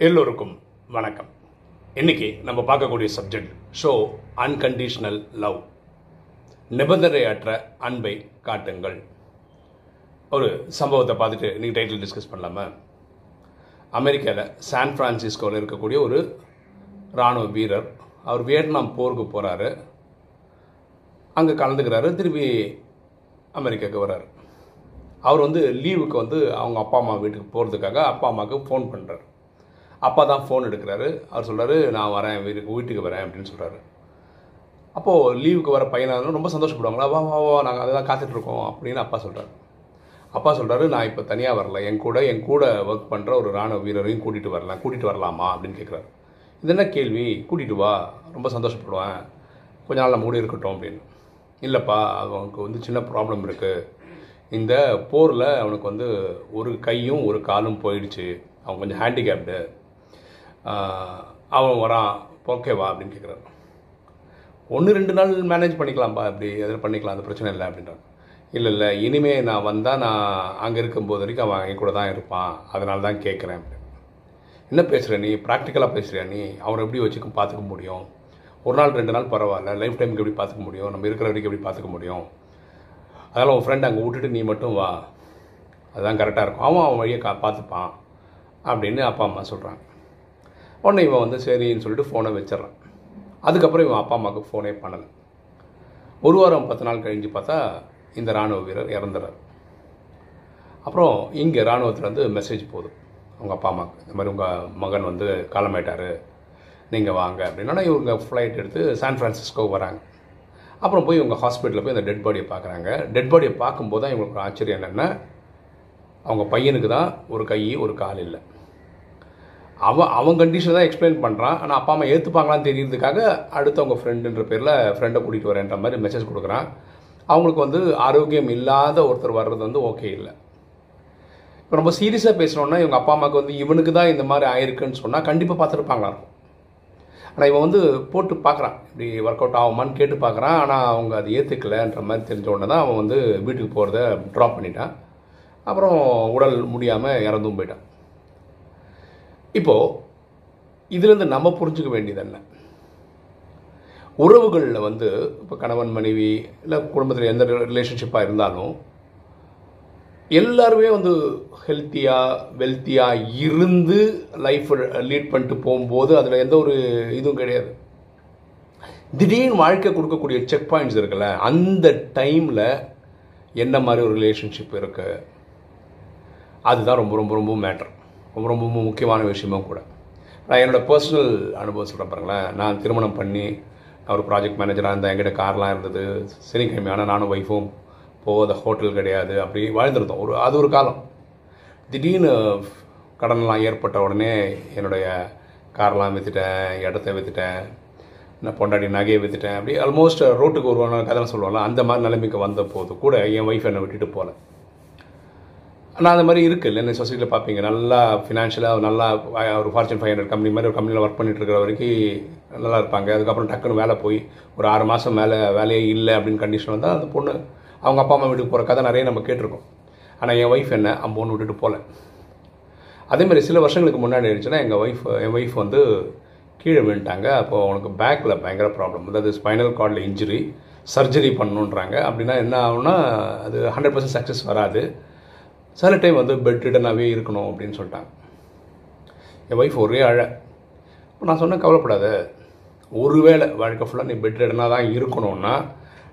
எல்லோருக்கும் வணக்கம். இன்னைக்கு நம்ம பார்க்கக்கூடிய சப்ஜெக்ட் ஷோ அன்கண்டிஷனல் லவ் நிபந்தனையற்ற அன்பை காட்டுங்கள். ஒரு சம்பவத்தை பார்த்துட்டு நீங்கள் டைட்டில் டிஸ்கஸ் பண்ணலாமா? அமெரிக்காவில் சான் ஃப்ரான்சிஸ்கோவில் இருக்கக்கூடிய ஒரு இராணுவ வீரர் அவர் வியட்நாம் போருக்கு போகிறாரு அங்கே கலந்துக்கிறாரு திரும்பி அமெரிக்காவுக்கு வர்றாரு. அவர் வந்து லீவுக்கு வந்து அவங்க அப்பா அம்மா வீட்டுக்கு போகிறதுக்காக அப்பா அம்மாவுக்கு ஃபோன் பண்ணுறாரு அப்பா தான் ஃபோன் எடுக்கிறாரு. அவர் சொல்கிறாரு நான் வரேன் வீட்டுக்கு வீட்டுக்கு வரேன் அப்படின்னு சொல்கிறாரு அப்போது லீவுக்கு வர பையனாக ரொம்ப சந்தோஷப்படுவாங்களா வா வா வா நாங்கள் அதை தான் காத்துட்ருக்கோம் அப்படின்னு அப்பா சொல்கிறாரு அப்பா சொல்கிறாரு நான் இப்போ தனியாக வரல என் கூட என் கூட ஒர்க் பண்ணுற ஒரு ராணுவ வீரரையும் கூட்டிகிட்டு வரலாம் கூட்டிகிட்டு வரலாமா? அப்படின்னு கேட்குறாரு இது என்ன கேள்வி? கூட்டிகிட்டு வா ரொம்ப சந்தோஷப்படுவேன். கொஞ்ச நாள் நம்ம கூட இருக்கட்டும் அப்படின்னு. இல்லைப்பா அவனுக்கு வந்து சின்ன ப்ராப்ளம் இருக்குது இந்த போரில் அவனுக்கு வந்து ஒரு கையும் ஒரு காலும் போயிடுச்சு. அவன் கொஞ்சம் ஹேண்டிகேப்டு அவன் வரான் ஓகேவா அப்படின்னு கேட்குறாரு ஒன்று ரெண்டு நாள் மேனேஜ் பண்ணிக்கலாம்ப்பா அப்படி எதில் பண்ணிக்கலாம் அது பிரச்சனை இல்லை அப்படின்றான் இல்லை இல்லை இனிமே நான் வந்தால் நான் அங்கே இருக்கும்போது வரைக்கும் அவன் என் கூட தான் இருப்பான். அதனால தான் கேட்குறேன் அப்படின்னு. என்ன பேசுகிற நீ? ப்ராக்டிக்கலாக பேசுகிறியா நீ? அவனை எப்படி வச்சுக்க பார்த்துக்க முடியும்? ஒரு நாள் ரெண்டு நாள் பரவாயில்ல. லைஃப் டைமுக்கு எப்படி பார்த்துக்க முடியும்? நம்ம இருக்கிற வரைக்கும் எப்படி பார்த்துக்க முடியும்? அதனால் உன் ஃப்ரெண்ட் அங்கே விட்டுட்டு நீ மட்டும் வா. அதுதான் கரெக்டாக இருக்கும். அவன் அவன் வழியை கா பார்த்துப்பான் அப்படின்னு அப்பா அம்மா சொல்கிறாங்க உடனே இவன் வந்து சரின்னு சொல்லிட்டு ஃபோனை வச்சிட்றான். அதுக்கப்புறம் இவன் அப்பா அம்மாவுக்கு ஃபோனே பண்ணலை. ஒரு வாரம் பத்து நாள் கழிஞ்சு பார்த்தா இந்த இராணுவ வீரர் இறந்துறார். அப்புறம் இங்கே இராணுவத்துலேருந்து மெசேஜ் போகுது அவங்க அப்பா அம்மாவுக்கு இந்த மாதிரி உங்கள் மகன் வந்து காலமாயிட்டார். நீங்கள் வாங்க அப்படின்னா இவங்க ஃப்ளைட் எடுத்து சான் ஃப்ரான்சிஸ்கோ வராங்க. அப்புறம் போய் இவங்க ஹாஸ்பிட்டலில் போய் அந்த டெட் பாடியை பார்க்குறாங்க. டெட் பாடியை பார்க்கும்போது தான் இவங்களுக்கு ஒரு ஆச்சரியம் என்னென்னா அவங்க பையனுக்கு தான் ஒரு கை ஒரு கால் இல்லை. அவன் அவன் கண்டிஷனை தான் எக்ஸ்பிளைன் பண்ணுறான் ஆனால் அப்பா அம்மா ஏற்றுப்பாங்களான்னு தெரியறதுக்காக அடுத்தவங்க ஃப்ரெண்டுன்ற பேரில் ஃப்ரெண்டை கூட்டிகிட்டு வரேன்ற மாதிரி மெசேஜ் கொடுக்குறான். அவங்களுக்கு வந்து ஆரோக்கியம் இல்லாத ஒருத்தர் வர்றது வந்து ஓகே இல்லை. இப்போ நம்ம சீரியஸாக பேசுகிறோன்னா இவங்க அப்பா அம்மாவுக்கு வந்து இவனுக்கு தான் இந்த மாதிரி ஆயிருக்குன்னு சொன்னால் கண்டிப்பாக பார்த்துருப்பாங்களா இருக்கும். ஆனால் இவன் வந்து போட்டு பார்க்குறான். இப்படி ஒர்க் அவுட் ஆகுமான்னு கேட்டு பார்க்குறான். ஆனால் அவங்க அதை ஏற்றுக்கலைன்ற மாதிரி தெரிஞ்ச உடனே தான் அவன் வந்து வீட்டுக்கு போகிறத ட்ராப் பண்ணிட்டான். அப்புறம் உடல் முடியாமல் இறந்தும் போயிட்டான். இப்போது இதுலேருந்து நம்ம புரிஞ்சுக்க வேண்டியது என்ன உறவுகளில் வந்து இப்போ கணவன் மனைவி இல்லை குடும்பத்தில் எந்த ரிலேஷன்ஷிப்பாக இருந்தாலும் எல்லாருமே வந்து ஹெல்த்தியாக வெல்த்தியாக இருந்து லைஃப் லீட் பண்ணிட்டு போகும்போது அதில் எந்த ஒரு இதுவும் கிடையாது. திடீர்னு வாழ்க்கை கொடுக்கக்கூடிய செக் பாயிண்ட்ஸ் இருக்குல்ல அந்த டைமில் என்ன மாதிரி ஒரு ரிலேஷன்ஷிப் இருக்குது அதுதான் ரொம்ப ரொம்ப ரொம்ப மேட்டர் ரொம்ப ரொம்ப முக்கியமான விஷயமும் கூட. நான் என்னோடய பர்சனல் அனுபவம் சொல்கிறேன் பாருங்களேன். நான் திருமணம் பண்ணி நான் ஒரு ப்ராஜெக்ட் மேனேஜராக இருந்தேன் என்கிட்ட கார்லாம் இருந்தது. சனிக்கிழமை ஆனால் நானும் ஒய்ஃபும் போகாத ஹோட்டல் கிடையாது. அப்படி வாழ்ந்துருந்தோம். ஒரு அது ஒரு காலம். திடீர்னு கடன்லாம் ஏற்பட்ட உடனே என்னுடைய கார்லாம் விற்றுட்டேன் இடத்த விற்றுட்டேன் நான் பொண்டாடி நகையை விற்றுட்டேன் அப்படி ஆல்மோஸ்ட் ரோட்டுக்கு ஒரு கதை சொல்லுவாங்கல்ல அந்த மாதிரி நிலைமைக்கு வந்த போது கூட என் ஒய்ஃப் என்னை விட்டுட்டு போகல ஆனால் அந்த மாதிரி இருக்குது இல்லை சொசைட்டியில் பார்ப்பீங்க நல்லா ஃபினான்ஷியலாக நல்லா ஒரு ஃபார்ச்சூன் ஃபைவ் ஹண்ட்ரட் கம்பெனி மாதிரி ஒரு கம்பெனியில் ஒர்க் பண்ணிட்டு இருக்கிற வரைக்கும் நல்லா இருப்பாங்க. அதுக்கப்புறம் டக்குன்னு வேலை போய் ஒரு ஆறு மாதம் மேலே வேலையே இல்லை அப்படின்னு கண்டிஷன் வந்தால் அந்த பொண்ணு அவங்க அப்பா அம்மா வீட்டுக்கு போகிற கதை நிறைய நம்ம கேட்டிருக்கோம். ஆனால் என் ஒய்ஃப் என்ன அம்போன்னு விட்டுட்டு போகல அதேமாதிரி சில வருஷங்களுக்கு முன்னாடி இருந்துச்சுன்னா எங்கள் ஒய்ஃப் என் ஒய்ஃப் வந்து கீழே விழுந்துட்டாங்க. அப்போது அவனுக்கு பேக்கில் பயங்கர ப்ராப்ளம் அதாவது ஸ்பைனல் கார்டில் இன்ஜுரி சர்ஜரி பண்ணணுன்றாங்க அப்படின்னா என்ன ஆகும்னா அது ஹண்ட்ரட் பர்சன்ட் சக்ஸஸ் வராது. சில டைம் வந்து பெட் ரிட்டனாகவே இருக்கணும் அப்படின்னு சொல்லிட்டாங்க. என் ஒய்ஃப் ஒரே அழ. நான் சொன்னேன் கவலைப்படாத. ஒருவேளை வாழ்க்கை ஃபுல்லாக நீ பெட் ரிட்டனாக தான் இருக்கணும்னா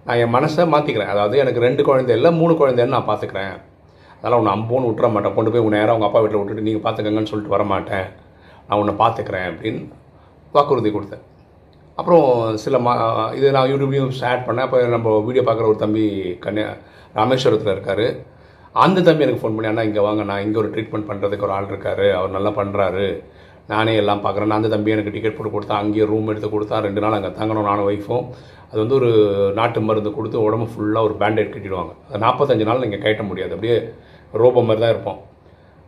நான் என் மனசை மாற்றிக்கிறேன் அதாவது எனக்கு ரெண்டு குழந்தை இல்லை மூணு குழந்தைன்னு நான் பார்த்துக்கிறேன் அதனால் உன்னை அம்போன்னு விட்டுற மாட்டேன். கொண்டு போய் உன் நேரம் அவங்க அப்பா வீட்டில் விட்டுட்டு நீங்கள் பார்த்துக்கங்கன்னு சொல்லிட்டு வர மாட்டேன். நான் உன்னை பார்த்துக்கிறேன் அப்படின்னு வாக்குறுதி கொடுத்தேன். அப்புறம் சில மா இது நான் யூடியூப்லேயும் ஷேர் பண்ணேன். அப்போ நம்ம வீடியோ பார்க்குற ஒரு தம்பி கன்னியா ராமேஸ்வரத்தில் இருக்கார். அந்த தம்பி எனக்கு ஃபோன் பண்ணி அண்ணா இங்கே வாங்க நான் இங்கே ஒரு ட்ரீட்மெண்ட் பண்ணுறதுக்கு ஒரு ஆள் இருக்கார். அவர் நல்லா பண்ணுறாரு நானே எல்லாம் பார்க்குறேன் அந்த தம்பி எனக்கு டிக்கெட் போட்டு கொடுத்தா அங்கேயே ரூம் எடுத்து கொடுத்தா ரெண்டு நாள் அங்கே தங்கணும் நானும் ஒய்ஃபும் அது வந்து ஒரு நாட்டு மருந்து கொடுத்து உடம்பு ஃபுல்லாக ஒரு பேண்டேட் கட்டிடுவாங்க. அது நாற்பத்தஞ்சு நாள் நீங்கள் கட்ட முடியாது. அப்படியே ரோபோ மாதிரி தான் இருப்போம்.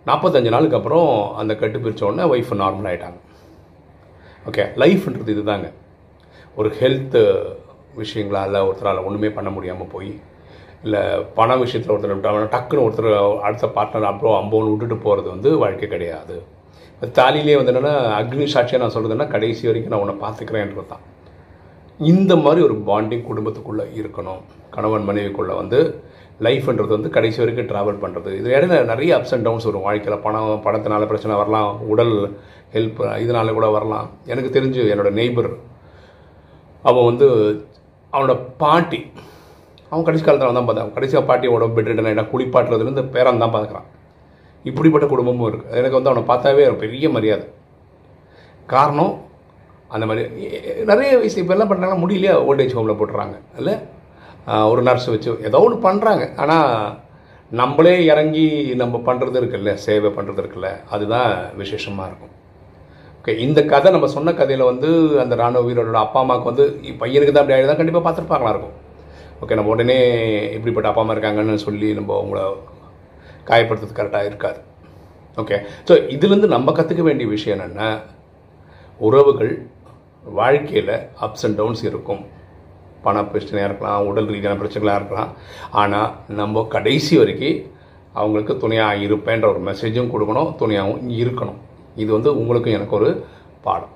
நாற்பத்தஞ்சு நாளுக்கு அப்புறம் அந்த கட்டு பிரித்தோடனே ஒய்ஃப் நார்மல் ஆகிட்டாங்க ஓகே லைஃப்ன்றது இதுதாங்க. ஒரு ஹெல்த்து விஷயங்களால் ஒருத்தரால் ஒன்றுமே பண்ண முடியாமல் போய் இல்லை பண விஷயத்தில் ஒருத்தர் விட்டாங்க டக்குன்னு ஒருத்தர் அடுத்த பார்ட்னர் அப்புறம் அம்போன்னு விட்டுட்டு போகிறது வந்து வாழ்க்கை கிடையாது. தாலிலே வந்து என்னென்னா அக்னி சாட்சியாக நான் சொல்கிறதுன்னா கடைசி வரைக்கும் நான் உன்னை பார்த்துக்கிறேன்றது தான். இந்த மாதிரி ஒரு பாண்டிங் குடும்பத்துக்குள்ளே இருக்கணும். கணவன் மனைவிக்குள்ளே வந்து லைஃப்ன்றது வந்து கடைசி வரைக்கும் ட்ராவல் பண்ணுறது இது இடையில நிறைய அப்ஸ் அண்ட் டவுன்ஸ் வரும். வாழ்க்கையில் பணம் பணத்தினால பிரச்சனை வரலாம். உடல் ஹெல்ப் இதனால கூட வரலாம். எனக்கு தெரிஞ்சு என்னோடய நெய்பர் அவன் வந்து அவனோட பாட்டி அவன் கடைசி காலத்தில் தான் பார்த்தான். கடைசியாக பாட்டியோட பெட் ரிட்டன் ஆகிட்டா குளிப்பாட்டுறதுலேருந்து பேரன் தான் பார்க்குறான். இப்படிப்பட்ட குடும்பமும் இருக்குது எனக்கு வந்து அவனை பார்த்தாவே ஒரு பெரிய மரியாதை. காரணம் அந்த மாதிரி நிறைய வயசு இப்போ எல்லாம் பண்ணுறாங்கன்னா முடியலையா ஓல்டேஜ் ஹோமில் போட்டுறாங்க. இல்லை? ஒரு நர்ஸ் வச்சு ஏதோ ஒன்று பண்ணுறாங்க ஆனால் நம்மளே இறங்கி நம்ம பண்ணுறது இருக்குல்ல சேவை பண்ணுறது இருக்குல்ல அதுதான் விசேஷமாக இருக்கும். ஓகே இந்த கதை நம்ம சொன்ன கதையில் வந்து அந்த ராணுவ வீரரோட அப்பா அம்மாவுக்கு வந்து பையனுக்கு தான் அப்படி ஆகிடுதான் கண்டிப்பாக பார்த்துருப்பாங்களா இருக்கும். ஓகே நம்ம உடனே இப்படிப்பட்ட அப்பா அம்மா இருக்காங்கன்னு சொல்லி நம்ம அவங்கள காயப்படுத்துறது கரெக்டாக இருக்காது. ஓகே ஸோ இதுலேருந்து நம்ம கற்றுக்க வேண்டிய விஷயம் என்னென்னா உறவுகள் வாழ்க்கையில் அப்ஸ் அண்ட் டவுன்ஸ் இருக்கும். பண பிரச்சனையாக இருக்கலாம் உடல் ரீதியான பிரச்சனைகளாக இருக்கலாம். ஆனால் நம்ம கடைசி வரைக்கும் அவங்களுக்கு துணையாக இருப்பேன்ற ஒரு மெசேஜும் கொடுக்கணும் துணையாகவும் இருக்கணும். இது வந்து உங்களுக்கும் எனக்கு ஒரு பாடம்.